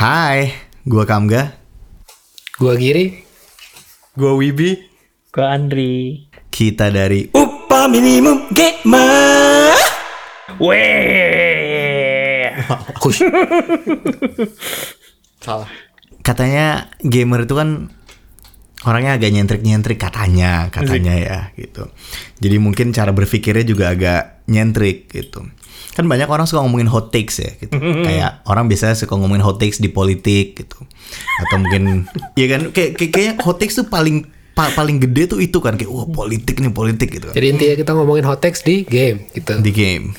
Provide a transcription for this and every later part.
Hai, gua Kamga. Gua Giri. Gua Wibi. Gua Andri. Kita dari Upah minimum gamer. Weh. Salah. katanya gamer itu kan orangnya agak nyentrik-nyentrik katanya, katanya ya gitu. Jadi mungkin cara berpikirnya juga agak nyentrik gitu. Kan banyak orang suka ngomongin hot takes ya gitu. Kayak orang biasanya suka ngomongin hot takes di politik gitu. Atau mungkin ya kan kayak kayak kayaknya hot takes tuh paling pa- paling gede tuh itu kan kayak wah politik nih politik gitu. Jadi intinya kita ngomongin hot text di game gitu. Di game.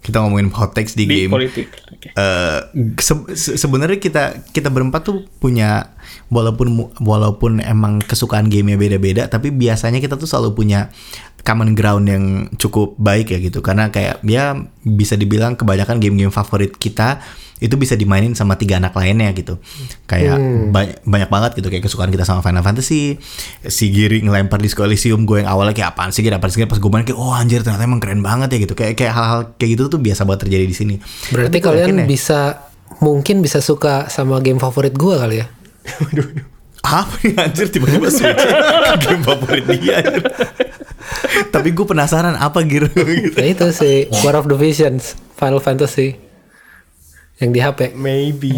Kita ngomongin hot takes di, Di game. politik. Oke. eh se- se- sebenarnya kita kita berempat tuh punya walaupun walaupun emang kesukaan gamenya beda-beda tapi biasanya kita tuh selalu punya common ground yang cukup baik ya gitu karena kayak ya bisa dibilang kebanyakan game-game favorit kita itu bisa dimainin sama tiga anak lainnya gitu. Kayak banyak banyak banget gitu kayak kesukaan kita sama Final Fantasy. Si Giri ngelempar di Elysium gue yang awalnya kayak apaan sih Giri apaan sih? Giri? pas gue main kayak oh anjir ternyata emang keren banget ya gitu. Kayak kayak hal-hal kayak gitu tuh biasa banget terjadi di sini. Berarti Tapi gue kalian ya, bisa mungkin bisa suka sama game favorit gua kali ya. apa nih anjir tiba-tiba switch game favorit dia anjir. tapi gue penasaran apa gitu gitu Ya itu sih War of the Visions Final Fantasy yang di HP. Maybe.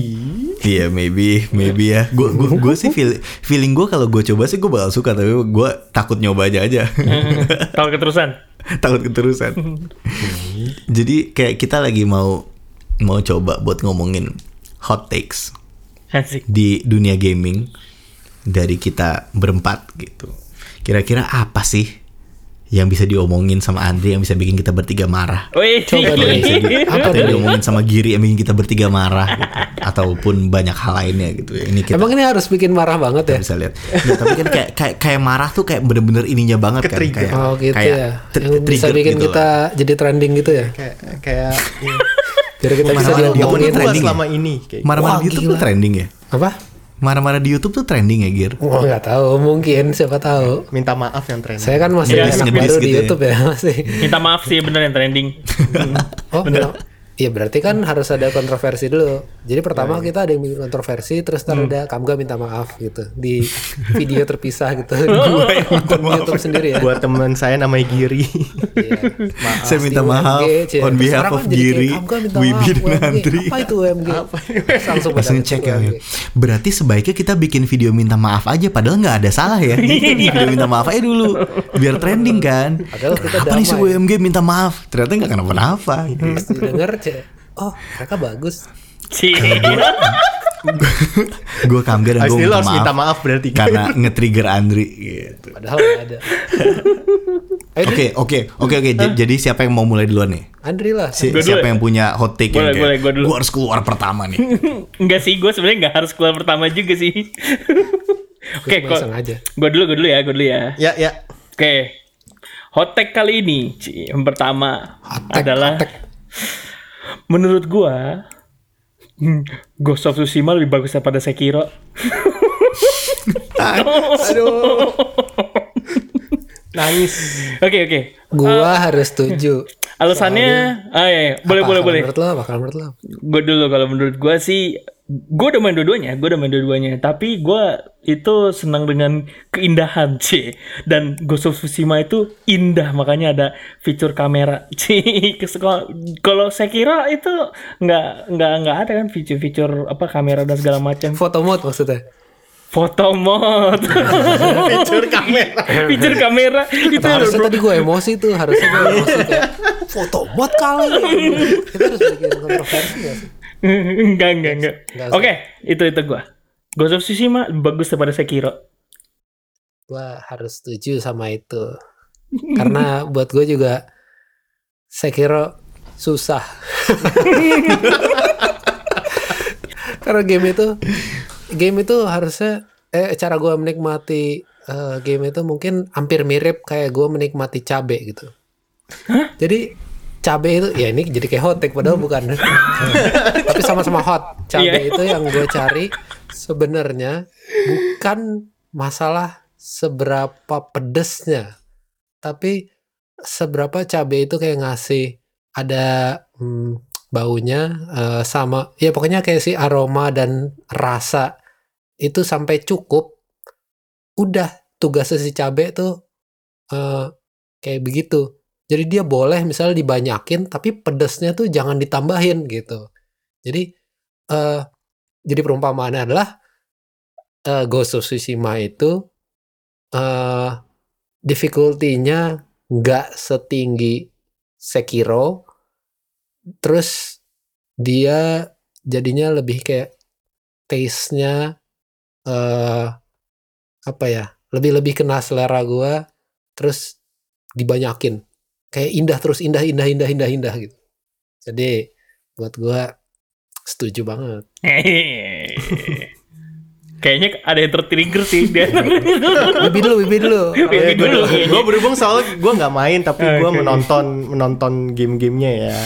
Iya maybe maybe ya gue gue gue sih feel, feeling gue kalau gue coba sih gue bakal suka tapi gue takut nyoba aja aja Kalau keterusan. takut keterusan jadi kayak kita lagi mau mau coba buat ngomongin hot takes Asik. di dunia gaming dari kita berempat gitu kira-kira apa sih yang bisa diomongin sama Andri yang bisa bikin kita bertiga marah Wih. Coba deh. apa yang diomongin sama Giri yang bikin kita bertiga marah gitu. ataupun banyak hal lainnya gitu ya ini kita Emang ini harus bikin marah banget ya? bisa lihat Nggak, tapi kan kayak kayak kayak marah tuh kayak bener-bener ininya banget kan kayak Oh gitu kayak ya. tr- Yang bisa bikin gitu kita lah. jadi trending gitu ya. Kayak kayak Biar kita bisa di diomongin. Trending ya? selama ini kayak marah-marah di tuh trending ya Apa? Marah-marah di YouTube tuh trending ya Gir Oh nggak tahu, mungkin siapa tahu. minta maaf yang tren. Saya kan masih Iya, anak baru gitu di ya. YouTube ya masih. Minta maaf sih bener yang trending. Oh, benar. Iya berarti kan harus ada kontroversi dulu. Jadi pertama kita ada yang bikin kontroversi, terus ntar ada Kamga minta maaf gitu di video terpisah gitu. Gue yang akun YouTube sendiri ya. Buat teman saya namanya Giri. Iya. Maaf, Saya minta maaf UMG, on behalf of kan Giri, minta Wibi, maaf, dan. Andri. Apa itu UMG? Terus langsung cek ya. Berarti sebaiknya kita bikin video minta maaf aja padahal nggak ada salah ya. Bikin video minta maaf aja dulu biar trending kan. Padahal kita Kenapa nih si damai. UMG minta maaf? Ternyata nggak kenapa-napa. Terus denger Cie. Oh mereka bagus. Ci. gue kamga dan gue minta harus maaf, minta maaf berarti. karena nge-trigger Andri gitu. Padahal nggak ada. Oke oke oke oke. Jadi siapa yang mau mulai duluan nih? Andri lah. Si- Gua siapa ya? yang punya hot take yang Boleh, kayak boleh, gua dulu. "Gua harus keluar pertama nih. Enggak sih, gue sebenarnya nggak harus keluar pertama juga sih. Oke, aja. Gue dulu, gue dulu ya, gue dulu ya. Ya ya. Oke. Hot take kali ini, yang pertama take, adalah hot take. Menurut gua Ghost of Tsushima lebih bagus daripada Sekiro. Aduh. Nangis. Oke, oke. Gua harus setuju. Alasannya, ah, iya, iya. boleh, Apa boleh, boleh. Menurut lo, bakal menurut lo. Gue dulu kalau menurut gue sih, gue udah main dua-duanya, gue udah main dua-duanya. Tapi gue itu senang dengan keindahan, c. Dan Ghost of Tsushima itu indah, makanya ada fitur kamera, c. Kalau Sekiro itu nggak nggak nggak ada kan fitur-fitur apa kamera dan segala macam. Foto mode maksudnya. Foto mode, Fitur kamera. fitur kamera. Itu harusnya tadi gue emosi tuh harusnya gue emosi kayak foto bot kali. Kita harus bikin kontroversi gak sih? Enggak enggak enggak. Oke, itu itu gue. Ghost of Tsushima bagus daripada Sekiro. gue harus setuju sama itu. Karena buat gue juga Sekiro susah. Karena game itu game itu harusnya eh cara gue menikmati eh, game itu mungkin hampir mirip kayak gue menikmati cabe gitu. Jadi cabe itu ya ini jadi kayak hot take padahal bukan. Tapi sama-sama hot. Cabe Iya. itu yang gue cari sebenarnya bukan masalah seberapa pedesnya tapi seberapa cabe itu kayak ngasih ada hmm, baunya eh, sama ya pokoknya kayak si aroma dan rasa itu sampai cukup udah tugasnya si cabe tuh eh, kayak begitu. Jadi dia boleh misalnya dibanyakin tapi pedesnya tuh jangan ditambahin gitu. Jadi eh jadi perumpamaannya adalah eh Ghost of Tsushima itu eh difficulty-nya nggak setinggi Sekiro terus dia jadinya lebih kayak taste-nya eh apa ya lebih lebih kena selera gua terus dibanyakin kayak indah terus indah indah indah indah indah gitu jadi buat gua setuju banget Kayaknya ada yang tertrigger sih dia. Bibi dulu bibi dulu Bibi dulu. gue berhubung soalnya gue nggak main tapi gue Oke. menonton menonton game-gamenya ya.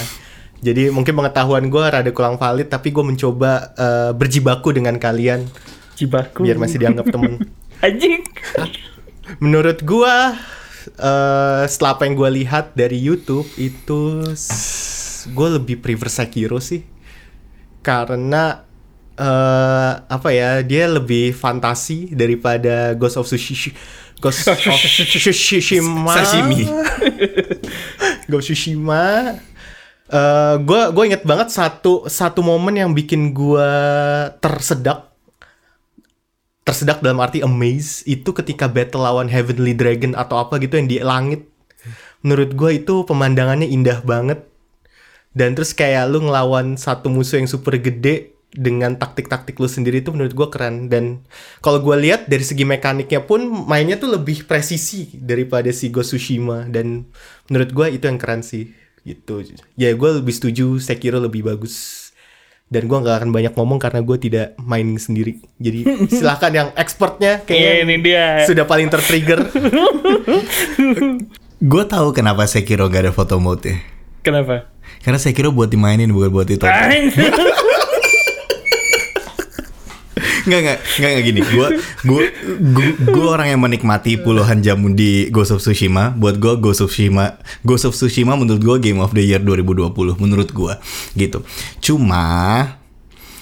Jadi mungkin pengetahuan gue rada kurang valid tapi gue mencoba eh, berjibaku dengan kalian Cibaku. biar masih dianggap temen. anjing. Menurut gua eh setelah apa yang gua lihat dari YouTube itu gue lebih prefer Sekiro sih. Karena eh apa ya, dia lebih fantasi daripada Ghost of Tsushima. Ghost of Tsushima. Sashimi. Ghost of Tsushima. Eh gua gue inget banget satu satu momen yang bikin gua tersedak tersedak dalam arti amaze itu ketika battle lawan Heavenly Dragon atau apa gitu yang di langit. Menurut gua itu pemandangannya indah banget. Dan terus kayak lu ngelawan satu musuh yang super gede dengan taktik-taktik lu sendiri itu menurut gua keren dan kalau gua lihat dari segi mekaniknya pun mainnya tuh lebih presisi daripada si of Tsushima dan menurut gua itu yang keren sih gitu ya gua lebih setuju Sekiro lebih bagus dan gua nggak akan banyak ngomong karena gue tidak main sendiri jadi silahkan yang expertnya kayaknya Ini dia. sudah paling tertrigger Gue tahu kenapa Sekiro gak ada photo mode ya. Kenapa? Karena Sekiro buat dimainin bukan buat itu. Anjing. Nggak, nggak, nggak, nggak gini. Gue, gue, gue orang yang menikmati puluhan jam di Ghost of Tsushima. Buat gue Ghost of Tsushima, Ghost of Tsushima menurut gue Game of the Year 2020 menurut gue gitu. Cuma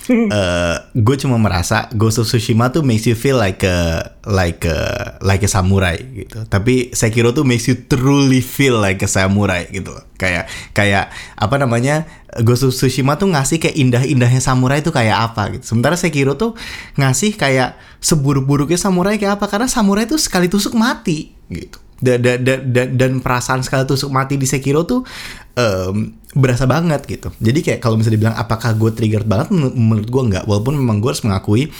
eh gue cuma merasa Ghost of Tsushima tuh makes you feel like a like a like a samurai gitu. Tapi Sekiro tuh makes you truly feel like a samurai gitu. Kayak kayak apa namanya? Ghost of Tsushima tuh ngasih kayak indah-indahnya samurai tuh kayak apa gitu. Sementara Sekiro tuh ngasih kayak seburuk-buruknya samurai kayak apa? Karena samurai tuh sekali tusuk mati gitu. Dan, dan, dan, dan, perasaan sekali tusuk mati di Sekiro tuh em, berasa banget gitu. Jadi kayak kalau misalnya dibilang apakah gue triggered banget menurut, gue nggak. Walaupun memang gue harus mengakui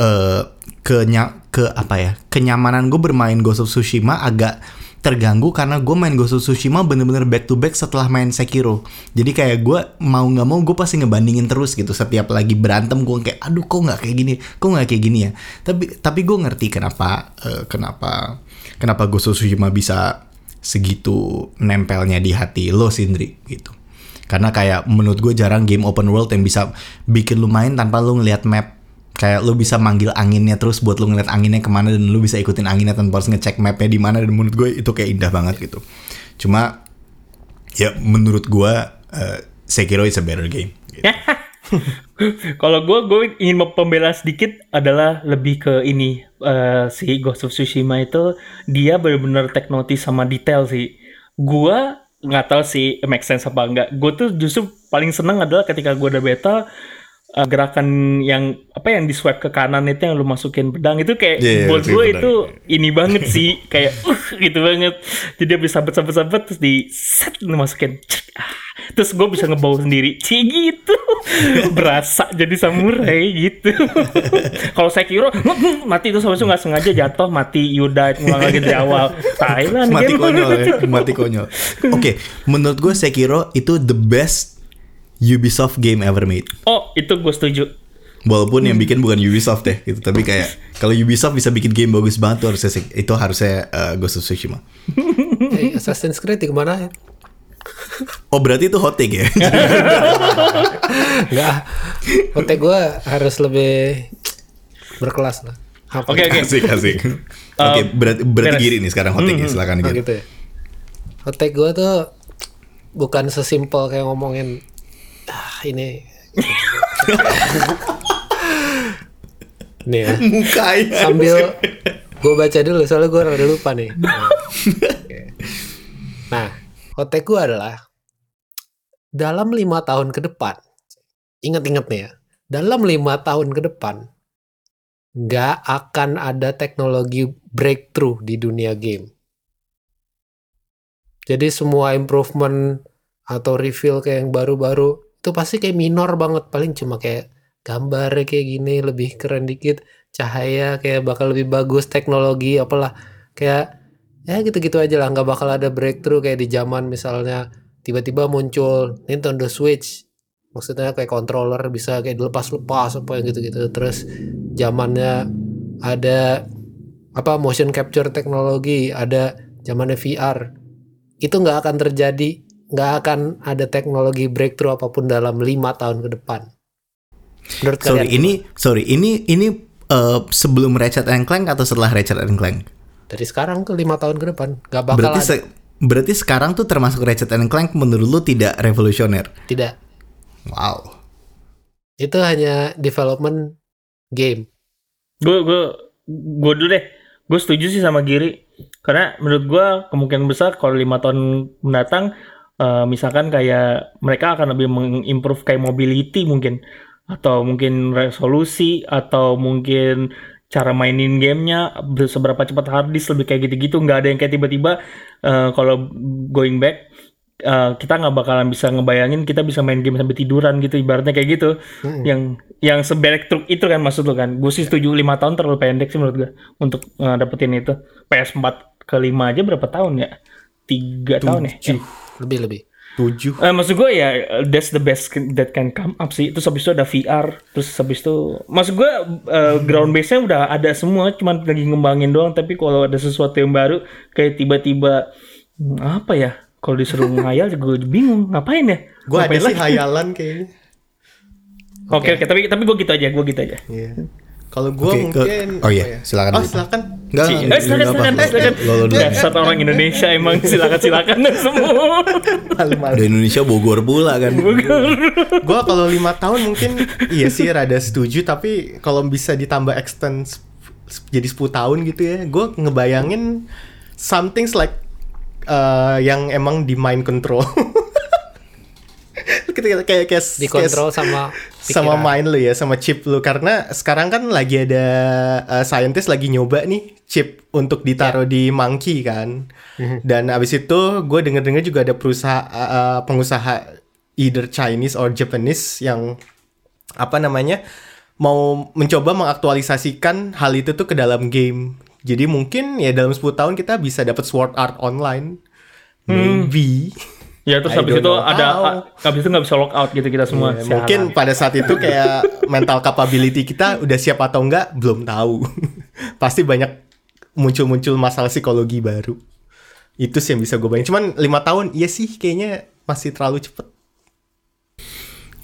eh kenya ke apa ya kenyamanan gue bermain Ghost of Tsushima agak terganggu karena gue main Ghost of Tsushima bener-bener back to back setelah main Sekiro. Jadi kayak gue mau nggak mau gue pasti ngebandingin terus gitu. Setiap lagi berantem gue kayak aduh kok nggak kayak gini, kok nggak kayak gini ya. Tapi tapi gue ngerti kenapa eh, kenapa kenapa Ghost of Tsushima bisa segitu nempelnya di hati lo Sindri gitu. Karena kayak menurut gue jarang game open world yang bisa bikin lu main tanpa lu ngeliat map. Kayak lu bisa manggil anginnya terus buat lu ngeliat anginnya ke mana dan lu bisa ikutin anginnya tanpa harus ngecek mapnya di mana dan menurut gue itu kayak indah banget gitu. Cuma ya menurut gue eh, Sekiro is a better game. gitu. Kalau gue gue ingin pembela sedikit adalah lebih ke ini eh, si Ghost of Tsushima itu dia benar-benar take notice sama detail sih. Gue nggak tahu sih make sense apa enggak. Gue tuh justru paling seneng adalah ketika gue udah beta eh, gerakan yang apa yang di swipe ke kanan itu yang lu masukin pedang itu kayak Iya, iya, buat gue itu ini banget sih kayak uh, gitu banget. Jadi dia bisa sabet sabet sabet terus di set lu masukin. Cek, ah. Terus gue bisa ngebawa sendiri. Cie gitu. Berasa jadi samurai gitu. Kalau saya kira mati itu sama nggak sengaja jatuh mati died ngulang lagi dari awal. Thailand mati game. konyol ya, mati konyol. Oke, menurut gue Sekiro itu the best Ubisoft game ever made. Oh, itu gue setuju. Walaupun yang bikin bukan Ubisoft deh gitu, tapi kayak kalau Ubisoft bisa bikin game bagus banget tuh harusnya itu harusnya eh, Ghost of Tsushima. Eh, Assassin's Creed ke mana ya? Oh berarti itu hot take ya? Enggak. Kontek gue harus lebih berkelas lah. Oke, oke. asik asik. Oke berarti berarti beres. giri nih sekarang hot take silakan Oh, gitu ya. Kontek gue tuh bukan sesimpel kayak ngomongin ah, ini. Nih ya. Mukanya. sambil gue baca dulu soalnya gue rada lupa nih. Nah, nah gue adalah dalam lima tahun ke depan ingat-ingat nih ya dalam lima tahun ke depan nggak akan ada teknologi breakthrough di dunia game. Jadi semua improvement atau reveal kayak yang baru-baru itu pasti kayak minor banget paling cuma kayak gambarnya kayak gini lebih keren dikit cahaya kayak bakal lebih bagus teknologi apalah. Kayak ya gitu-gitu aja lah nggak bakal ada breakthrough kayak di zaman misalnya tiba-tiba muncul Nintendo Switch. Maksudnya kayak controller bisa kayak dilepas-lepas apa yang gitu-gitu. Terus zamannya ada apa motion capture teknologi ada zamannya VR itu nggak akan terjadi nggak akan ada teknologi breakthrough apa pun dalam lima tahun ke depan menurut Sorry, kalian ini sorry, ini ini eh, sebelum Ratchet and Clank atau setelah Ratchet and Clank? dari sekarang ke lima tahun ke depan nggak bakal Berarti ada. se- berarti sekarang tuh termasuk Ratchet and Clank menurut lu tidak revolusioner. tidak Wow. itu hanya development game gue gue gue dulu deh gue setuju sih sama Giri karena menurut gue kemungkinan besar kalau lima tahun mendatang eh, misalkan kayak mereka akan lebih mengimprove kayak mobility mungkin. Atau mungkin resolusi atau mungkin cara mainin gamenya seberapa cepat hard disk lebih kayak gitu-gitu. Nggak ada yang kayak tiba-tiba eh, kalau going back eh, kita nggak bakalan bisa ngebayangin kita bisa main game sampai tiduran gitu ibaratnya kayak gitu. Mm-mm. yang yang seberek truk itu kan maksud lu kan? Gue sih setuju lima tahun terlalu pendek sih menurut gue untuk eh, dapetin itu. PS4 ke 5 aja berapa tahun ya? Tiga tahun ya. Lebih lebih. Tujuh. Eh, maksud gue ya that's the best that can come up sih. Terus habis itu ada VR terus habis itu maksud gue eh, ground base nya udah ada semua cuman lagi ngembangin doang. Tapi kalau ada sesuatu yang baru kayak tiba-tiba hmm, apa ya? Kalau disuruh ngayal gue bingung ngapain ya? Gue ada Ngapain sih hayalan kayaknya. oke oke. tapi tapi gue gitu aja gue gitu aja. Iya. Kalau gue ke- mungkin oh iya, ya? silakan Oh, silakan. Enggak, Eh, enggak, silakan, enggak silakan, apa-apa. silakan. Lo lo dulu. Dasar orang Indonesia emang silakan silakan semua. Malu-malu. Di Indonesia Bogor pula kan. gue kalau lima tahun mungkin iya sih rada setuju tapi kalau bisa ditambah extend jadi 10 tahun gitu ya gue ngebayangin something like uh, yang emang di mind control kayak kayak kayak dikontrol sama sama pikiran. mind lu ya sama chip lu. Karena sekarang kan lagi ada uh, scientist lagi nyoba nih chip untuk ditaruh di monkey kan. Dan abis itu gue denger dengar juga ada perusahaan uh, pengusaha either Chinese or Japanese yang apa namanya mau mencoba mengaktualisasikan hal itu tuh ke dalam game. Jadi mungkin ya dalam 10 tahun kita bisa dapat Sword Art online. Maybe ya terus I habis itu know ada how. a- habis itu nggak bisa lock out gitu kita semua. Sialan. mungkin pada saat itu kayak mental capability kita udah siap atau enggak belum tahu. Pasti banyak muncul-muncul masalah psikologi baru. Itu sih yang bisa gue bayangin. Cuman lima tahun, iya sih kayaknya masih terlalu cepet.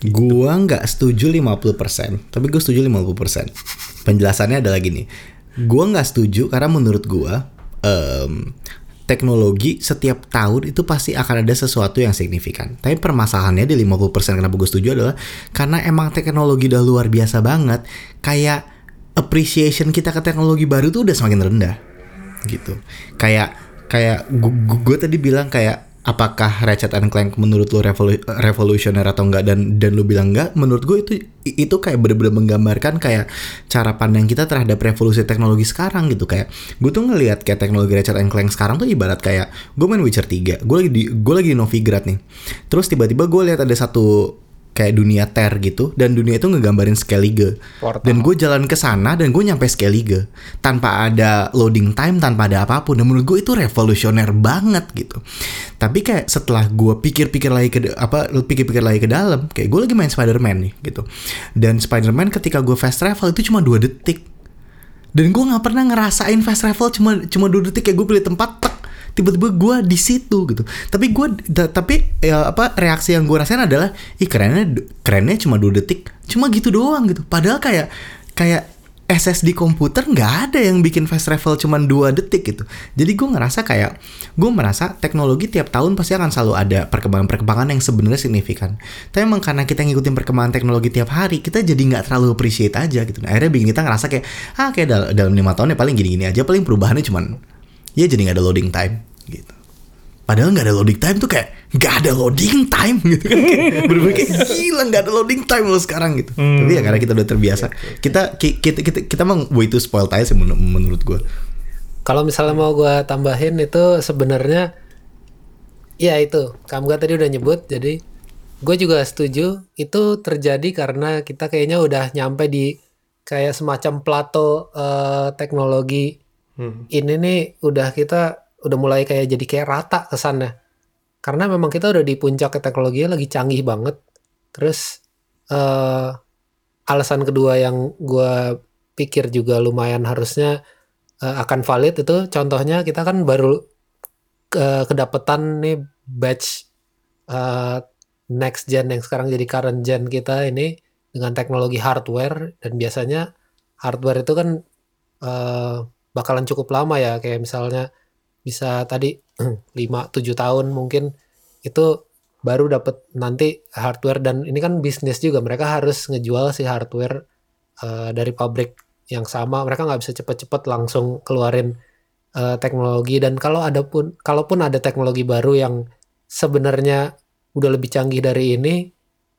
Gua nggak setuju 50%, tapi gue setuju 50%. Penjelasannya adalah gini. Gua nggak setuju karena menurut gua em, teknologi setiap tahun itu pasti akan ada sesuatu yang signifikan. Tapi permasalahannya di 50% kenapa gue setuju adalah karena emang teknologi udah luar biasa banget. Kayak appreciation kita ke teknologi baru tuh udah semakin rendah. Gitu. Kayak kayak gue tadi bilang kayak apakah Ratchet and Clank menurut lo revolu- revolusioner atau enggak? Dan dan lu bilang enggak menurut gue itu itu kayak bener-bener menggambarkan kayak cara pandang kita terhadap revolusi teknologi sekarang gitu. Kayak gue tuh ngelihat kayak teknologi Ratchet and Clank sekarang tuh ibarat kayak gue main Witcher 3 gue lagi di gue lagi di Novigrad nih. Terus tiba-tiba gue lihat ada satu kayak dunia ter gitu dan dunia itu ngegambarin Skellige Portal. dan gue jalan ke sana dan gue nyampe Skellige tanpa ada loading time tanpa ada apa pun. Dan menurut gue itu revolusioner banget gitu. Tapi kayak setelah gue pikir-pikir lagi ke apa pikir-pikir lagi ke dalam kayak gue lagi main Spider-Man nih gitu. Dan Spider-Man ketika gue fast travel itu cuma dua detik. Dan gue nggak pernah ngerasain fast travel cuma cuma dua detik. Kayak gue pilih tempat tek tiba-tiba gue di situ gitu tapi gue tapi ya, apa reaksi yang gue rasain adalah ih kerennya kerennya cuma dua detik cuma gitu doang gitu padahal kayak kayak SSD komputer nggak ada yang bikin fast travel cuman 2 detik gitu. Jadi gue ngerasa kayak gue merasa teknologi tiap tahun pasti akan selalu ada perkembangan-perkembangan yang sebenarnya signifikan. Tapi emang karena kita ngikutin perkembangan teknologi tiap hari, kita jadi nggak terlalu appreciate aja gitu. Nah, akhirnya bikin kita ngerasa kayak ah kayak dal dalam lima tahun ya paling gini-gini aja, paling perubahannya cuman ya jadi nggak ada loading time gitu. Padahal nggak ada loading time tuh kayak nggak ada loading time gitu kan bener-bener kayak gila nggak ada loading time lo sekarang gitu. Tapi ya karena kita udah terbiasa, kita ki- kita kita kita emang way too spoiled aja sih menur- menurut gue. Kalau misalnya mau gua tambahin itu sebenarnya ya itu Kamga tadi udah nyebut jadi gue juga setuju itu terjadi karena kita kayaknya udah nyampe di kayak semacam plato eh, teknologi ini nih udah kita udah mulai kayak jadi kayak rata kesannya. Karena memang kita udah di puncak teknologinya lagi canggih banget. Terus eh alasan kedua yang gua pikir juga lumayan harusnya eh, akan valid itu contohnya kita kan baru ke kedapetan nih batch eh, next gen yang sekarang jadi current gen kita ini dengan teknologi hardware. Dan biasanya hardware itu kan eh, bakalan cukup lama ya. Kayak misalnya bisa tadi 5 7 tahun mungkin itu baru dapat nanti hardware. Dan ini kan bisnis juga mereka harus ngejual si hardware eh, dari pabrik yang sama. Mereka nggak bisa cepet-cepet langsung keluarin eh, teknologi. Dan kalau ada pun kalaupun ada teknologi baru yang sebenarnya udah lebih canggih dari ini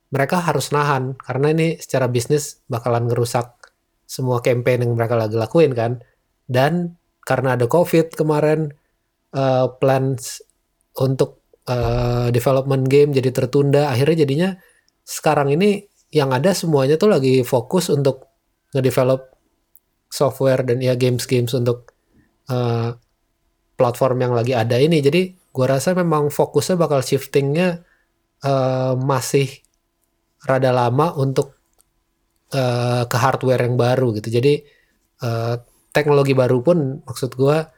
mereka harus nahan. Karena ini secara bisnis bakalan ngerusak semua campaign yang mereka lagi lakuin kan dan karena ada covid kemarin eh, plans untuk eh, development game jadi tertunda. Akhirnya jadinya sekarang ini yang ada semuanya tuh lagi fokus untuk ngedevelop software dan ya games-games untuk eh, platform yang lagi ada ini. Jadi gua rasa memang fokusnya bakal shiftingnya eh, masih rada lama untuk eh, ke hardware yang baru gitu. Jadi eh, teknologi baru pun maksud gua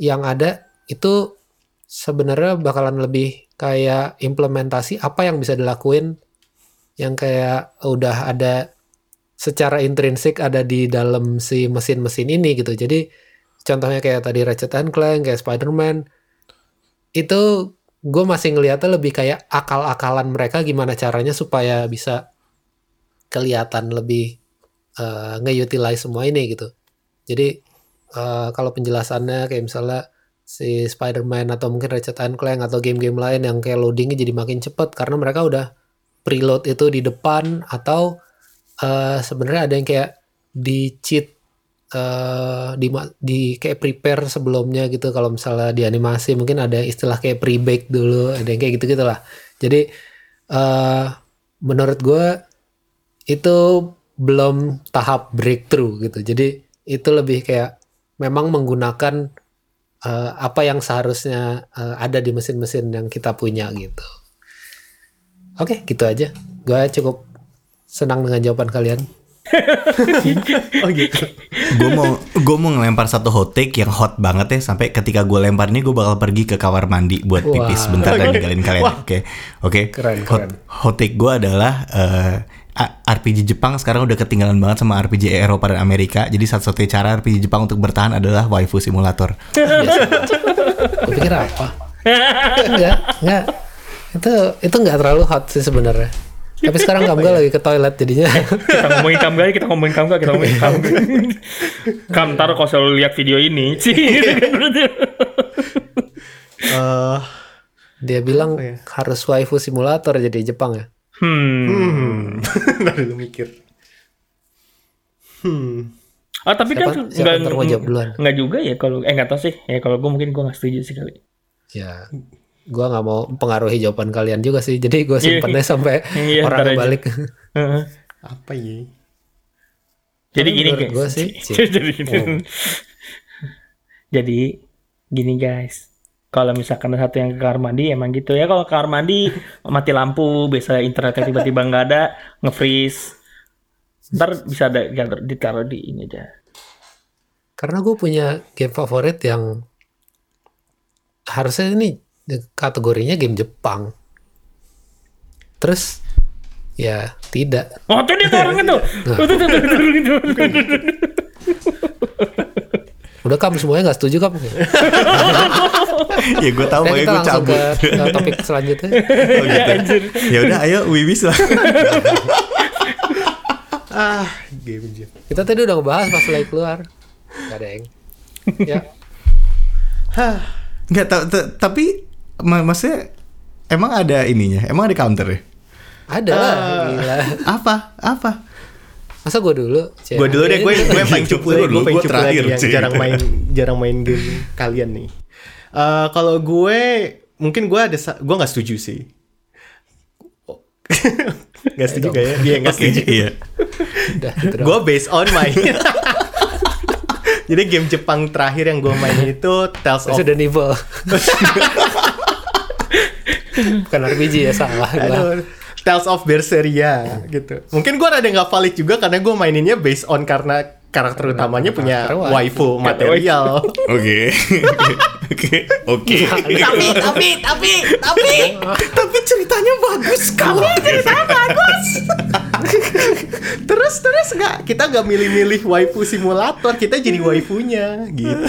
yang ada itu sebenarnya bakalan lebih kayak implementasi apa yang bisa dilakuin yang kayak udah ada secara intrinsik ada di dalam si mesin-mesin ini gitu. Jadi contohnya kayak tadi Ratchet and Clank, kayak Spider-Man itu gue masih ngeliatnya lebih kayak akal-akalan mereka gimana caranya supaya bisa kelihatan lebih eh, nge-utilize semua ini gitu. Jadi eh, kalau penjelasannya kayak misalnya si Spider-Man atau mungkin Ratchet and Clank atau game-game lain yang kayak loadingnya jadi makin cepet karena mereka udah preload itu di depan atau eh, sebenarnya ada yang kayak di cheat eh, di di kayak prepare sebelumnya gitu. Kalau misalnya di animasi mungkin ada istilah kayak pre-bake dulu ada yang kayak gitu gitulah jadi eh menurut gue itu belum tahap breakthrough gitu. Jadi itu lebih kayak memang menggunakan eh, apa yang seharusnya eh, ada di mesin-mesin yang kita punya gitu oke gitu aja gue cukup senang dengan jawaban kalian Oh gitu. gue mau gue mau ngelempar satu hot take yang hot banget ya sampai ketika gue lempar ini gue bakal pergi ke kamar mandi buat pipis Wah. sebentar dan ninggalin kalian. Oke, oke. Keren, Hot, keren. hot take gue adalah A- RPG Jepang sekarang udah ketinggalan banget sama RPG Eropa dan Amerika. Jadi satu-satunya cara RPG Jepang untuk bertahan adalah waifu simulator. gue pikir apa? Enggak enggak. Itu itu enggak terlalu hot sih sebenarnya. Tapi sekarang kamu lagi ke toilet jadinya. Kita ngomongin kam gak kita ngomongin kam gak kita ngomongin kam kam ntar kalau selalu lihat video ini sih. Eh, dia bilang harus waifu simulator jadi Jepang ya hmm. Hmm. Dulu mikir. Hmm. ah tapi siapa, kan siapa? Nggak juga ya kalau eh nggak tahu sih. Ya kalau gue mungkin gue nggak setuju sih kali. Ya gua nggak mau mempengaruhi jawaban kalian juga sih. Jadi gue simpennya sampai Iya, ntar orangnya aja. balik. Heeh. Apa ya? jadi Tapi gini guys. gua sih, jadi, jadi gini guys kalau misalkan ada satu yang ke kamar mandi emang gitu ya. Kalau ke kamar mandi mati lampu biasa internetnya tiba-tiba nggak ada nge-freeze. Ntar bisa ada ditaruh di ini aja karena gue punya game favorit yang harusnya ini kategorinya game Jepang. Terus ya tidak. Oh tuh dia tuh, tuh, tuh. Udah kam semuanya nggak setuju kam. ya gue tahu Nah, makanya gue cabut. ke, ke topik selanjutnya. Oh, gitu. ya udah ayo Wiwis lah. Ah, game jam. Kita tadi udah ngebahas pas lagi keluar. Gak ada yang. Ya. Enggak ta- tapi ma- maksudnya emang ada ininya, emang ada counter ya? Ada lah. Gila. Apa? Apa? Masa gue dulu? Gue dulu deh, gue gue yang paling cupu gue dulu, paling cupu terakhir, lagi yang jarang main jarang main game kalian nih. Eh kalau gue mungkin gue ada gue nggak setuju sih. Gak setuju gak ya? Iya gak setuju. iya. Gue based on main. Jadi game Jepang terakhir yang gue main itu Tales of Resident Evil. Bukan RPG ya salah. Aduh, Tales of Berseria gitu. Mungkin gue rada nggak valid juga karena gue maininnya based on karena karakter utamanya punya karakter waifu material. Oke. Oke. Oke. tapi tapi tapi tapi Tapi ceritanya bagus kamu. Ceritanya bagus. terus terus nggak kita nggak milih-milih waifu simulator kita jadi waifunya gitu.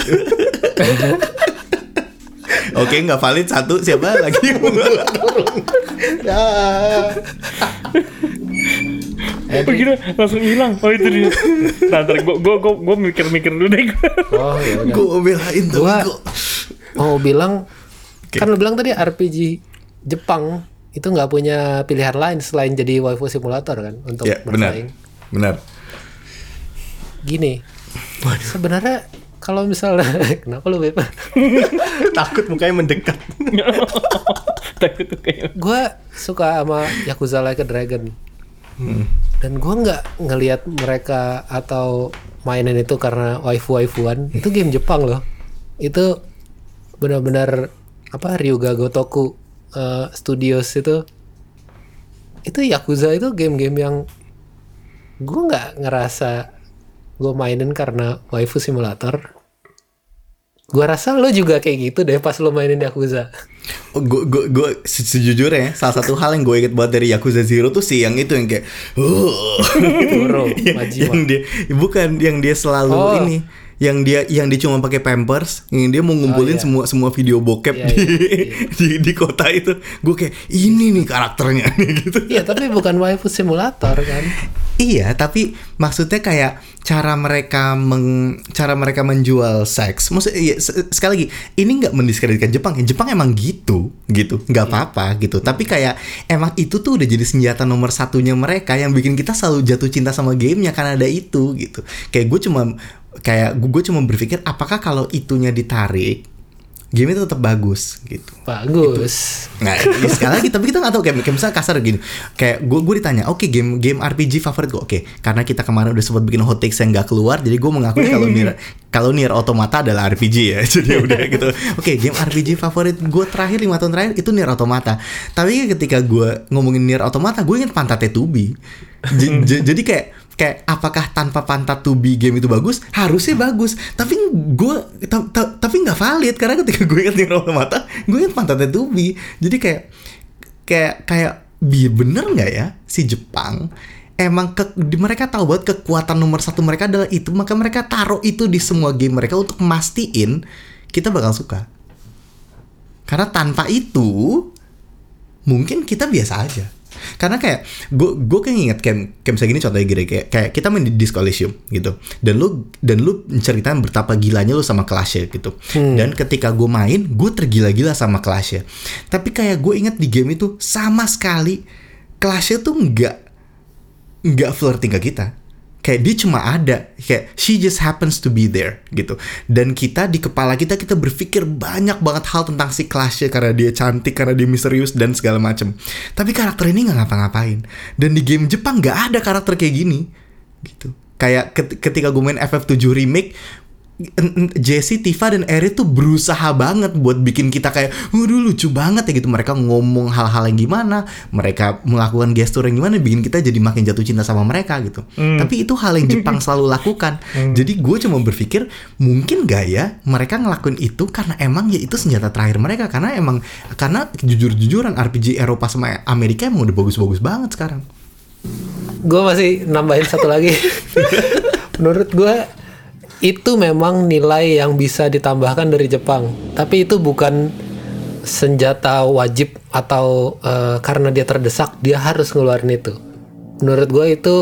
Oke, nggak valid satu siapa lagi? Ya. Oh gila, langsung hilang. Oh itu dia. Nah, ntar gue gue gue gue mikir-mikir dulu deh. Oh ya udah. Gue belain tuh. Gua- gua. Mau bilang kan lu bilang tadi RPG Jepang itu nggak punya pilihan lain selain jadi waifu simulator kan untuk Ya, benar. bersaing. Benar. Gini. Sebenarnya kalau misalnya kenapa lu Beb? Takut mukanya mendekat. Takut tuh kayak. gue suka sama Yakuza Like a Dragon dan gue nggak ngelihat mereka atau mainin itu karena waifu waifuan itu game Jepang loh. Itu benar-benar apa Ryuga Gotoku eh, Studios itu. Itu Yakuza itu game-game yang gue nggak ngerasa gue mainin karena waifu simulator. Gue rasa lo juga kayak gitu deh pas lo mainin Yakuza gue gue gue se- sejujurnya ya, salah satu hal yang gue inget banget dari Yakuza Zero tuh sih yang itu yang kayak uh, yang, yang dia bukan yang dia selalu Oh. ini yang dia yang dia cuma pakai pampers yang dia mau ngumpulin iya. semua semua video bokep Iya, di, iya, di di kota itu gue kayak ini nih karakternya gitu Iya tapi bukan waifu simulator kan Iya, tapi maksudnya kayak cara mereka meng, cara mereka menjual seks. Maksudnya iya, se- sekali lagi ini nggak mendiskreditkan Jepang. Ya, Jepang emang gitu, gitu, nggak apa-apa gitu. Tapi kayak emang itu tuh udah jadi senjata nomor satunya mereka yang bikin kita selalu jatuh cinta sama gamenya karena ada itu gitu. Kayak gue cuma kayak gue cuma berpikir apakah kalau itunya ditarik game itu tetap bagus gitu. Bagus Nah, ya sekali lagi tapi kita nggak tahu kayak, kayak misalnya kasar gini. Kayak gue gue ditanya, "Oke, game game RPG favorit gue." Oke, karena kita kemarin udah sempat bikin hot takes yang nggak keluar, jadi gue mengakui kalau Nier kalau Nier Automata adalah RPG ya. Jadi udah gitu. Oke, game RPG favorit gue terakhir lima tahun terakhir itu Nier Automata. Tapi ketika gue ngomongin Nier Automata, gue inget pantatnya Tubi. Jadi kayak kayak apakah tanpa pantat Tubi game itu bagus? Harusnya bagus. Tapi gue ta- ta- tapi nggak valid karena ketika gue inget Nier Automata, gue inget pantatnya Tubi. Jadi kayak kayak kayak bi bener nggak ya si Jepang emang ke, mereka tahu banget kekuatan nomor satu mereka adalah itu maka mereka taruh itu di semua game mereka untuk mastiin kita bakal suka karena tanpa itu mungkin kita biasa aja karena kayak gue gue kayak inget kayak, kayak misalnya gini contohnya gini kayak kayak kita main di Disco Elysium gitu. Dan lu dan lu menceritain betapa gilanya lu sama Clash gitu. Dan ketika gue main gue tergila-gila sama Clash tapi kayak gue inget di game itu sama sekali Clash tuh nggak nggak flirting ke kita kayak dia cuma ada. Kayak she just happens to be there gitu. Dan kita di kepala kita kita berpikir banyak banget hal tentang si Clash karena dia cantik karena dia misterius dan segala macem. Tapi karakter ini nggak ngapa-ngapain. Dan di game Jepang nggak ada karakter kayak gini gitu. Kayak ket- ketika gue main FF7 remake Jesse, Tifa dan Eri tuh berusaha banget buat bikin kita kayak, waduh lucu banget ya gitu. Mereka ngomong hal-hal yang gimana, mereka melakukan gestur yang gimana, bikin kita jadi makin jatuh cinta sama mereka gitu. Tapi itu hal yang Jepang selalu lakukan. Jadi gue cuma berpikir, mungkin gak ya mereka ngelakuin itu karena emang ya itu senjata terakhir mereka. Karena emang, karena jujur-jujuran RPG Eropa sama Amerika emang udah bagus-bagus banget sekarang. gue masih nambahin satu lagi menurut gue itu memang nilai yang bisa ditambahkan dari Jepang. Tapi itu bukan senjata wajib atau eh, karena dia terdesak dia harus ngeluarin itu. Menurut gue itu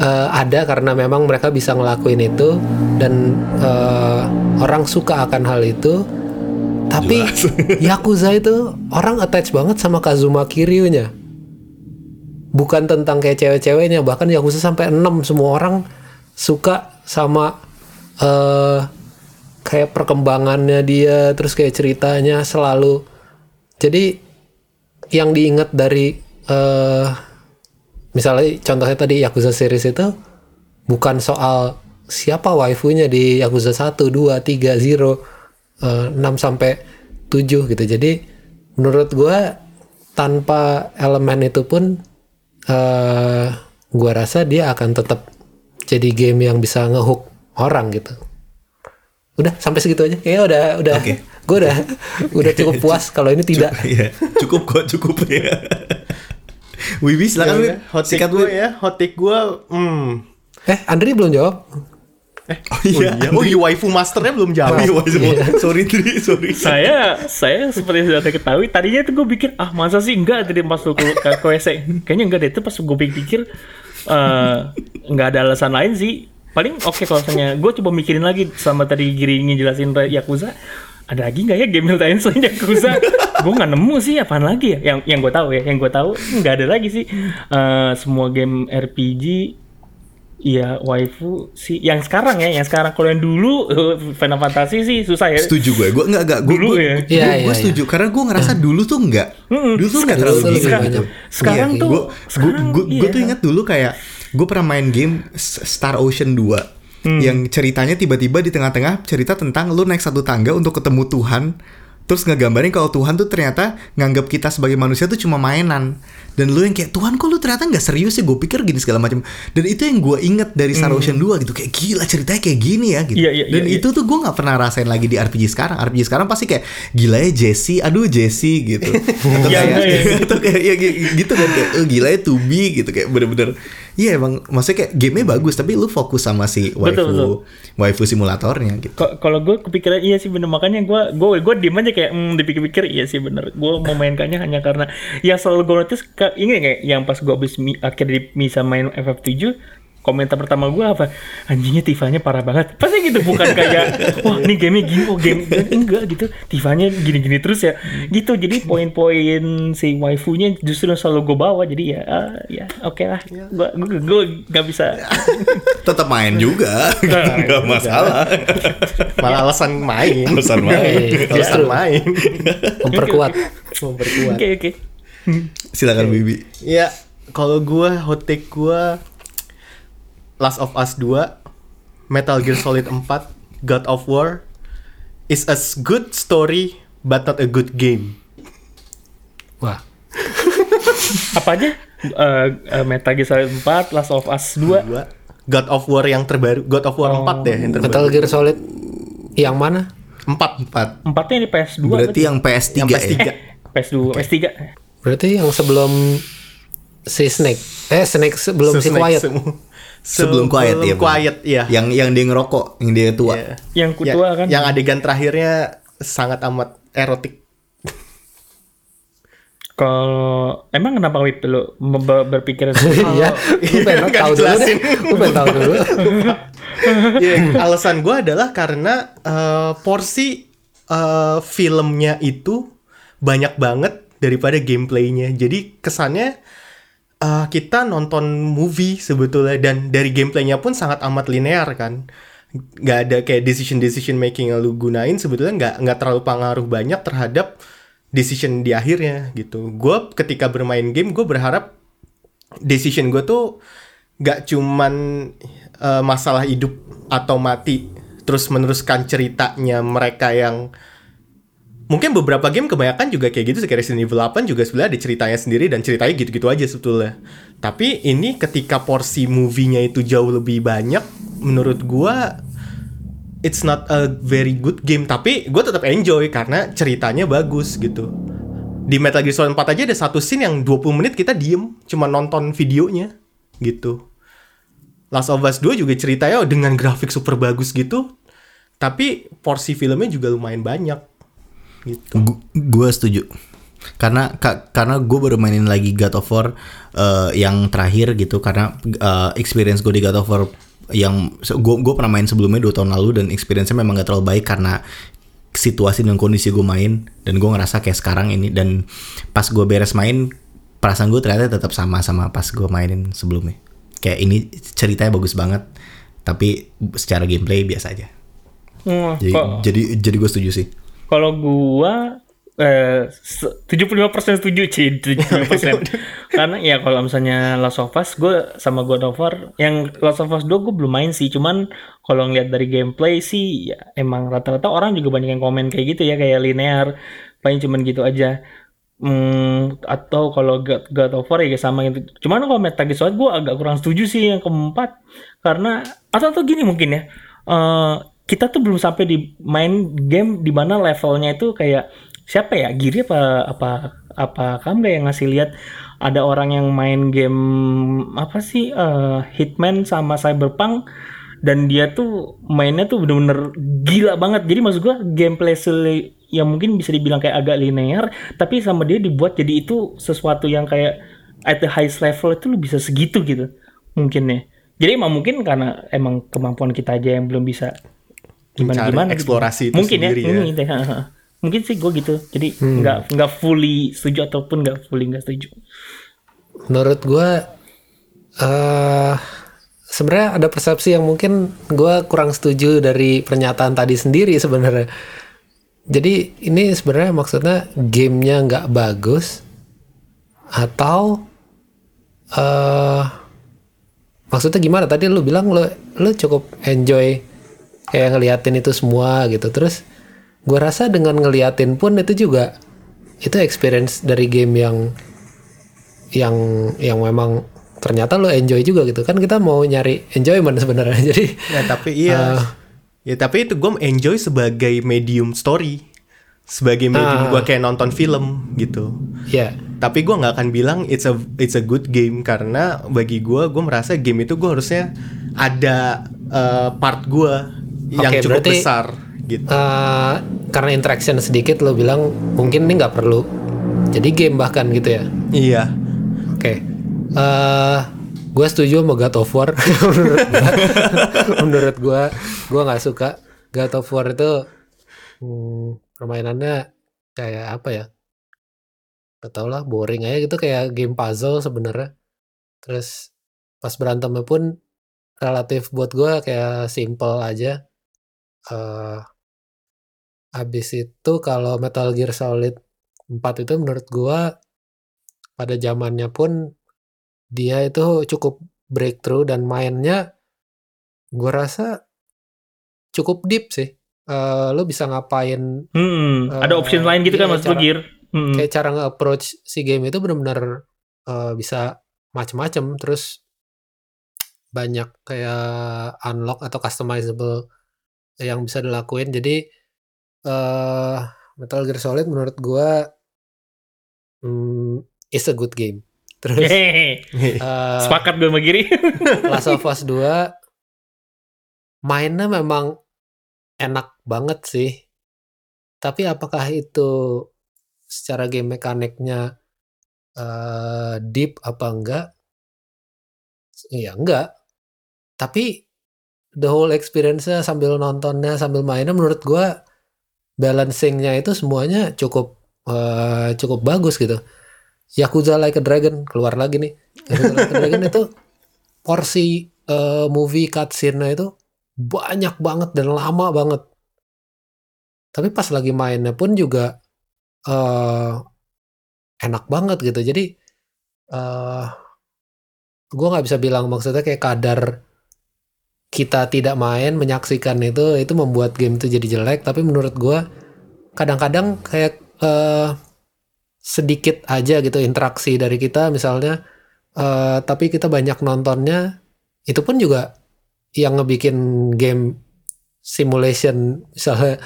eh, ada karena memang mereka bisa ngelakuin itu dan eh, orang suka akan hal itu. Tapi Yakuza itu orang attach banget sama Kazuma Kiryu-nya. Bukan tentang kayak cewek-ceweknya bahkan Yakuza sampai 6 semua orang suka sama eh kayak perkembangannya dia terus kayak ceritanya selalu jadi yang diingat dari eh misalnya contohnya tadi Yakuza series itu bukan soal siapa waifunya di Yakuza 1, 2, 3, 0, eh, 6 sampai 7 gitu. Jadi menurut gua tanpa elemen itu pun eh gua rasa dia akan tetap jadi game yang bisa ngehook orang gitu. Udah sampai segitu aja. Kayaknya udah udah Oke. gua udah udah cukup puas kalau ini tidak. Iya, cukup kok, cukup ya. Wibi silakan Wib. hot take Sikat gue ya hot take gue hmm Eh, Andri belum jawab. Oh oh iya oh iya waifu masternya belum jawab Iya, wah, sorry Tri, sorry. saya saya seperti sudah ketahui tadinya itu gue pikir ah masa sih enggak tadi pas lu ke, ke, ke WC kayaknya enggak deh itu pas gue pikir eh, nggak ada alasan lain sih paling oke kalau misalnya gue coba mikirin lagi sama tadi Giri ngejelasin Yakuza ada lagi nggak ya game lain selain Yakuza gue nggak nemu sih apaan lagi ya yang yang gue tahu ya yang gue tahu nggak ada lagi sih Eh, semua game RPG Iya, waifu sih. Yang sekarang ya, yang sekarang kalau yang dulu eh, Final Fantasy sih susah ya. Setuju gue, gue enggak enggak gue Dulu gue, ya. gue- gue iya, setuju karena gue ngerasa dulu tuh enggak, dulu tuh enggak terlalu Dulu tuh gitu. lebih banyak. Sekarang Iya, tuh- gue sekarang gue gue iya. tuh ingat dulu kayak gue pernah main game Star Ocean 2 Hmm. yang ceritanya tiba-tiba di tengah-tengah cerita tentang lu naik satu tangga untuk ketemu Tuhan. Terus ngegambarin kalau Tuhan tuh ternyata nganggap kita sebagai manusia tuh cuma mainan. Dan lu yang kayak Tuhan kok lu ternyata nggak serius sih? Gue pikir gini segala macam. Dan itu yang gue inget dari Star Ocean 2 gitu. Kayak gila ceritanya kayak gini ya gitu. Hmm. Iya, iya, dan iya, itu tuh gue nggak pernah rasain lagi di RPG sekarang. RPG sekarang pasti kayak gila ya Jesse. Aduh Jesse gitu. Atau kayak atau kayak ya, gi- gitu kan. Kayak oh, gila ya Tubi gitu. Kayak bener-bener iya emang maksudnya kayak gamenya bagus tapi lu fokus sama si waifu Betul, betul. waifu simulatornya gitu Kalau gue kepikiran iya sih bener makanya gue gue gue diem aja kayak hmm, dipikir-pikir iya sih bener. Gue memainkannya hanya karena yang selalu gue notice ini kayak yang pas gue habis mi, akhirnya bisa main FF7 komentar pertama gue apa? Anjingnya Tifanya parah banget. Pasti gitu bukan kayak wah ini gamenya gini oh game enggak gitu. Tifanya gini-gini terus ya. Gitu jadi poin-poin si waifunya justru yang selalu gue bawa. Jadi ya ah, ya oke lah. Gue gue gue nggak bisa. Tetap main juga. Nah, nggak masalah. Malah alasan main. Alasan main. Eh, alasan justru. main. Memperkuat. memperkuat. Oke oke. Silakan Bibi. Ya kalau gue hot take gue Last of Us 2 Metal Gear Solid 4 God of War is a good story but not a good game. Wah. apa aja? Eh, eh, Metal Gear Solid 4 Last of Us 2 Dua. God of War yang terbaru God of War 4 deh yang terbaru. Metal Gear Solid yang mana? 4 empat. Empatnya di PS2 berarti yang PS3 yang ya? PS3 PS2 PS3 Berarti yang sebelum si Snake. Eh Snake sebelum si Snake Quiet. semu- sebelum quiet ya quiet iya yang yang dia ngerokok yang dia tua Iya. yang Ya, kutua kan yang adegan terakhirnya sangat amat erotik kalau emang kenapa Wip lu me- be- berpikir Iya, gue pengen tahu dulu deh. Gue pengen tahu dulu. Ya, alasan gue adalah karena eh, porsi eh, filmnya itu banyak banget daripada gameplaynya. Jadi kesannya eh, kita nonton movie sebetulnya dan dari gameplaynya pun sangat amat linear kan. Nggak ada kayak decision decision making yang lu gunain sebetulnya nggak nggak terlalu pengaruh banyak terhadap decision di akhirnya gitu. Gue ketika bermain game gue berharap decision gue tuh gak cuman eh, masalah hidup atau mati terus meneruskan ceritanya mereka yang mungkin beberapa game kebanyakan juga kayak gitu kayak Resident Evil 8 juga sebenarnya ada ceritanya sendiri dan ceritanya gitu-gitu aja sebetulnya. Tapi ini ketika porsi movie-nya itu jauh lebih banyak menurut gua it's not a very good game. Tapi gue tetap enjoy karena ceritanya bagus gitu. Di Metal Gear Solid 4 aja ada satu scene yang 20 menit kita diem cuma nonton videonya gitu. Last of Us 2 juga ceritanya dengan grafik super bagus gitu tapi porsi filmnya juga lumayan banyak gitu. Gu- Gue setuju. Karena ka- karena gue baru mainin lagi God of War eh, yang terakhir gitu. Karena eh, experience gue di God of War yang gue gue pernah main sebelumnya dua tahun lalu dan experience-nya memang gak terlalu baik karena situasi dan kondisi gue main. Dan gue ngerasa kayak sekarang ini. Dan pas gue beres main perasaan gue ternyata tetap sama sama pas gue mainin sebelumnya. Kayak ini ceritanya bagus banget. Tapi secara gameplay biasa aja. Hmm, jadi kok- jadi jadi gue setuju sih Kalau gua eh se- 75% setuju sih 75%. Karena ya kalau misalnya Last of Us gue sama God of War yang Last of Us 2 gue belum main sih cuman kalau ngeliat dari gameplay sih ya emang rata-rata orang juga banyak yang komen kayak gitu ya kayak linear paling cuman gitu aja. Hmm, atau kalau God, God of War ya sama gitu. Cuman kalau Metal Gear Solid gue agak kurang setuju sih yang keempat karena atau atau gini mungkin ya. eh kita tuh belum sampai di main game di mana levelnya itu kayak siapa ya? Giri apa apa apa kamu yang ngasih lihat ada orang yang main game apa sih eh, Hitman sama Cyberpunk dan dia tuh mainnya tuh bener-bener gila banget. Jadi maksud gua gameplay yang mungkin bisa dibilang kayak agak linear tapi sama dia dibuat jadi itu sesuatu yang kayak at the highest level itu lu bisa segitu gitu mungkin ya jadi emang mungkin karena emang kemampuan kita aja yang belum bisa gimana gimana? eksplorasi itu mungkin sendiri ya, ya. mungkin, ha. mungkin sih gue gitu. Jadi nggak nggak fully setuju ataupun nggak fully nggak setuju. Menurut gue eh sebenarnya ada persepsi yang mungkin gue kurang setuju dari pernyataan tadi sendiri sebenarnya. Jadi ini sebenarnya maksudnya gamenya nggak bagus atau eh maksudnya gimana? Tadi lu bilang lu lu cukup enjoy kayak ngeliatin itu semua gitu terus gue rasa dengan ngeliatin pun itu juga itu experience dari game yang yang yang memang ternyata lo enjoy juga gitu kan kita mau nyari enjoyment sebenarnya jadi Ya tapi iya. ya tapi itu gue enjoy sebagai medium story. Sebagai medium Ah. gue kayak nonton film gitu. ya Tapi gue nggak akan bilang it's a it's a good game karena bagi gue gue merasa game itu gue harusnya ada eh, part gue yang cukup berarti- besar gitu. eh, karena interaction sedikit lo bilang mungkin ini nggak perlu. Jadi game bahkan gitu ya? Iya. oke. Eh gue setuju sama God of War. Menurut gue menurut gue gue nggak suka. God of War itu hmm, permainannya kayak apa ya? Gak tau lah boring aja gitu kayak game puzzle sebenarnya. Terus pas berantemnya pun relatif buat gue kayak simple aja eh habis itu kalau Metal Gear Solid 4 itu menurut gue pada zamannya pun dia itu cukup breakthrough dan mainnya gue rasa cukup deep sih Eh lo bisa ngapain hmm, ada Eh, option lain gitu kan iya, mas cara- Gear Hmm. kayak cara nge-approach si game itu benar-benar eh, bisa macem-macem terus banyak kayak unlock atau customizable yang bisa dilakuin jadi eh Metal Gear Solid menurut gua hmm, is a good game terus eh, sepakat gue sama Giri Last of Us 2 mainnya memang enak banget sih. Tapi apakah itu secara game mekaniknya eh, deep apa enggak? Ya enggak. Tapi the whole experience-nya sambil nontonnya sambil mainnya menurut gua balancingnya itu semuanya cukup eh, cukup bagus gitu. Yakuza Like a Dragon keluar lagi nih. Yakuza Like a Dragon itu porsi eh, movie cutscene-nya itu banyak banget dan lama banget. Tapi pas lagi mainnya pun juga eh enak banget gitu. Jadi eh gue nggak bisa bilang maksudnya kayak kadar kita tidak main menyaksikan itu itu membuat game itu jadi jelek. Tapi menurut gue kadang-kadang kayak eh sedikit aja gitu interaksi dari kita misalnya. eh tapi kita banyak nontonnya itu pun juga yang ngebikin game simulation misalnya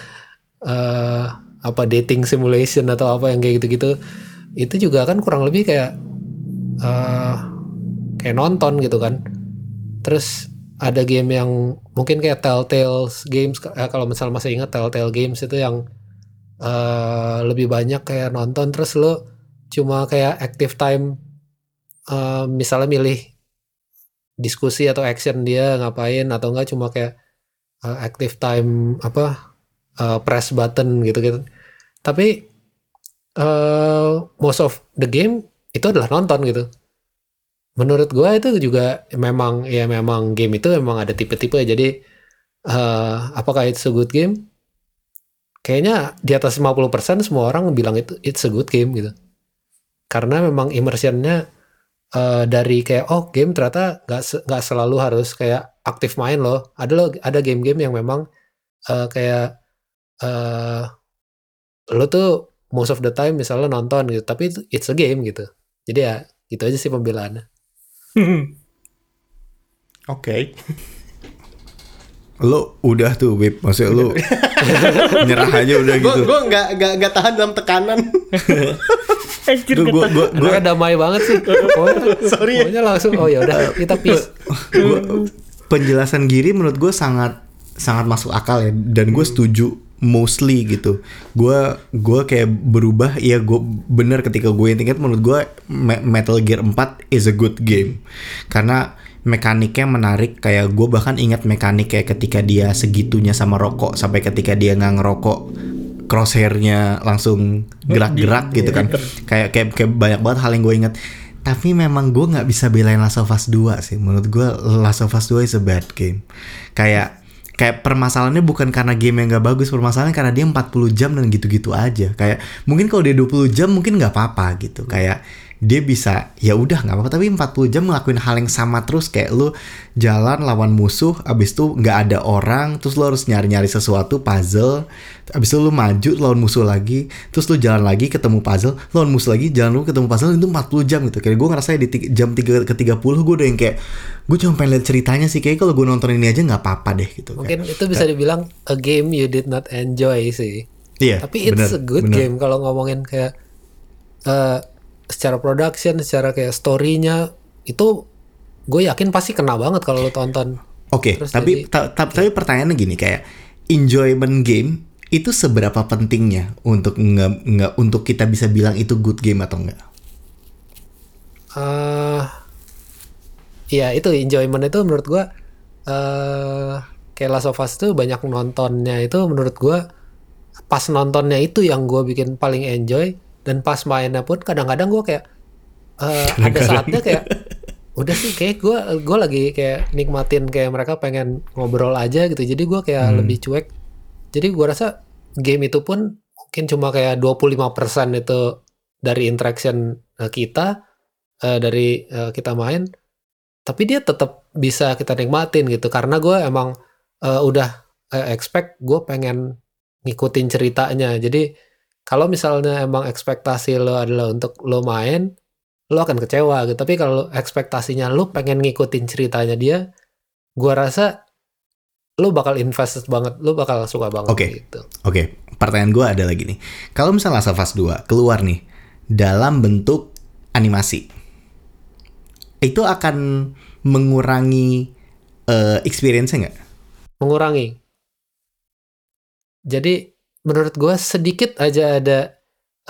eh apa dating simulation atau apa yang kayak gitu-gitu itu juga kan kurang lebih kayak eh kayak nonton gitu kan terus ada game yang mungkin kayak Telltale Games eh, kalau misal masih ingat Telltale Games itu yang eh, lebih banyak kayak nonton terus lo cuma kayak active time eh, misalnya milih diskusi atau action dia ngapain atau enggak cuma kayak eh, active time apa eh, press button gitu gitu tapi eh most of the game itu adalah nonton gitu menurut gua itu juga memang ya memang game itu memang ada tipe-tipe. Jadi eh apakah it's a good game? Kayaknya di atas 50% semua orang bilang itu it's a good game gitu. Karena memang immersionnya eh, dari kayak oh game ternyata nggak nggak selalu harus kayak aktif main loh. Ada lo ada game-game yang memang eh, kayak eh lo tuh most of the time misalnya nonton gitu tapi itu it's a game gitu. Jadi ya gitu aja sih pembelaannya Oke. Lo udah tuh, Wip. Maksudnya lo nyerah aja udah gitu. gue nggak nggak nggak tahan dalam tekanan. Anjir Gue gue gue Anaknya damai banget sih pokoknya, Sorry ya. pokoknya langsung oh ya udah kita peace gua- penjelasan Giri menurut gue sangat sangat masuk akal ya dan gue setuju mostly gitu. Gue gue kayak berubah ya gue bener ketika gue ingat menurut gue Me- Metal Gear 4 is a good game. Karena mekaniknya menarik kayak gue bahkan ingat mekanik kayak ketika dia segitunya sama rokok sampai ketika dia nggak ngerokok crosshairnya langsung gerak-gerak gitu kan. Kayak kayak kayak banyak banget hal yang gue ingat. Tapi memang gue nggak bisa belain Last of Us 2 sih. Menurut gue Last of Us 2 is a bad game. Kayak kayak permasalahannya bukan karena game yang nggak bagus permasalahannya karena dia 40 jam dan gitu-gitu aja. Kayak mungkin kalau dia 20 jam mungkin nggak apa-apa gitu. Kayak dia bisa ya udah nggak apa-apa. Tapi 40 jam ngelakuin hal yang sama terus kayak lu jalan lawan musuh abis itu nggak ada orang terus lu harus nyari-nyari sesuatu puzzle abis itu lu maju lawan musuh lagi terus lu jalan lagi ketemu puzzle lawan musuh lagi jalan lu ketemu puzzle itu 40 jam gitu. Kayak gue ngerasa di jam 3 ke 30 gue udah yang kayak gue cuma pengen lihat ceritanya sih kayak kalau gue nonton ini aja nggak apa-apa deh gitu mungkin itu bisa dibilang a game you did not enjoy sih iya tapi it's bener, a good bener. game kalau ngomongin kayak eh secara production secara kayak storynya itu gue yakin pasti kena banget kalau lo tonton Oke, Terus tapi jadi- ta- ta- tapi pertanyaannya gini kayak enjoyment game itu seberapa pentingnya untuk nge, nge- untuk kita bisa bilang itu good game atau enggak? eh ya itu enjoyment itu menurut gua eh kayak Last of Us tuh banyak nontonnya. Itu menurut gua pas nontonnya itu yang gua bikin paling enjoy. Dan pas mainnya pun kadang-kadang gua kayak eh ada saatnya kayak udah sih kayak gua gua lagi kayak nikmatin kayak mereka pengen ngobrol aja gitu. Jadi gua kayak lebih cuek. Jadi gua rasa game itu pun mungkin cuma kayak 25% itu dari interaction eh, kita eh, dari eh, kita main tapi dia tetap bisa kita nikmatin gitu karena gue emang eh, udah eh, expect gue pengen ngikutin ceritanya jadi kalau misalnya emang ekspektasi lo adalah untuk lo main lo akan kecewa gitu tapi kalau ekspektasinya lo pengen ngikutin ceritanya dia gue rasa lo bakal invest banget lo bakal suka banget Oke. gitu Oke, pertanyaan gue ada lagi nih. Kalau misalnya Last of Us 2 keluar nih dalam bentuk animasi, itu akan mengurangi eh, experience-nya nggak? mengurangi. Jadi menurut gue sedikit aja ada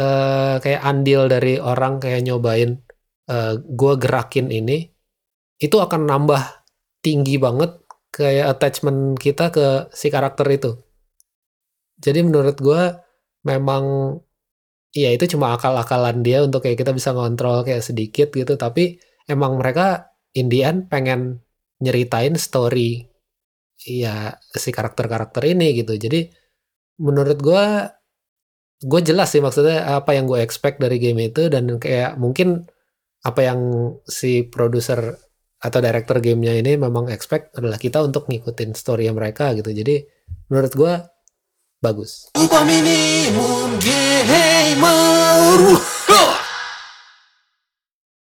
eh, kayak andil dari orang kayak nyobain eh, gue gerakin ini, itu akan nambah tinggi banget kayak attachment kita ke si karakter itu. Jadi menurut gue memang ya itu cuma akal-akalan dia untuk kayak kita bisa ngontrol kayak sedikit gitu, tapi emang mereka in the end pengen nyeritain story ya si karakter-karakter ini gitu. Jadi menurut gua gue jelas sih maksudnya apa yang gue expect dari game itu dan kayak mungkin apa yang si produser atau director gamenya ini memang expect adalah kita untuk ngikutin story mereka gitu. Jadi menurut gua bagus.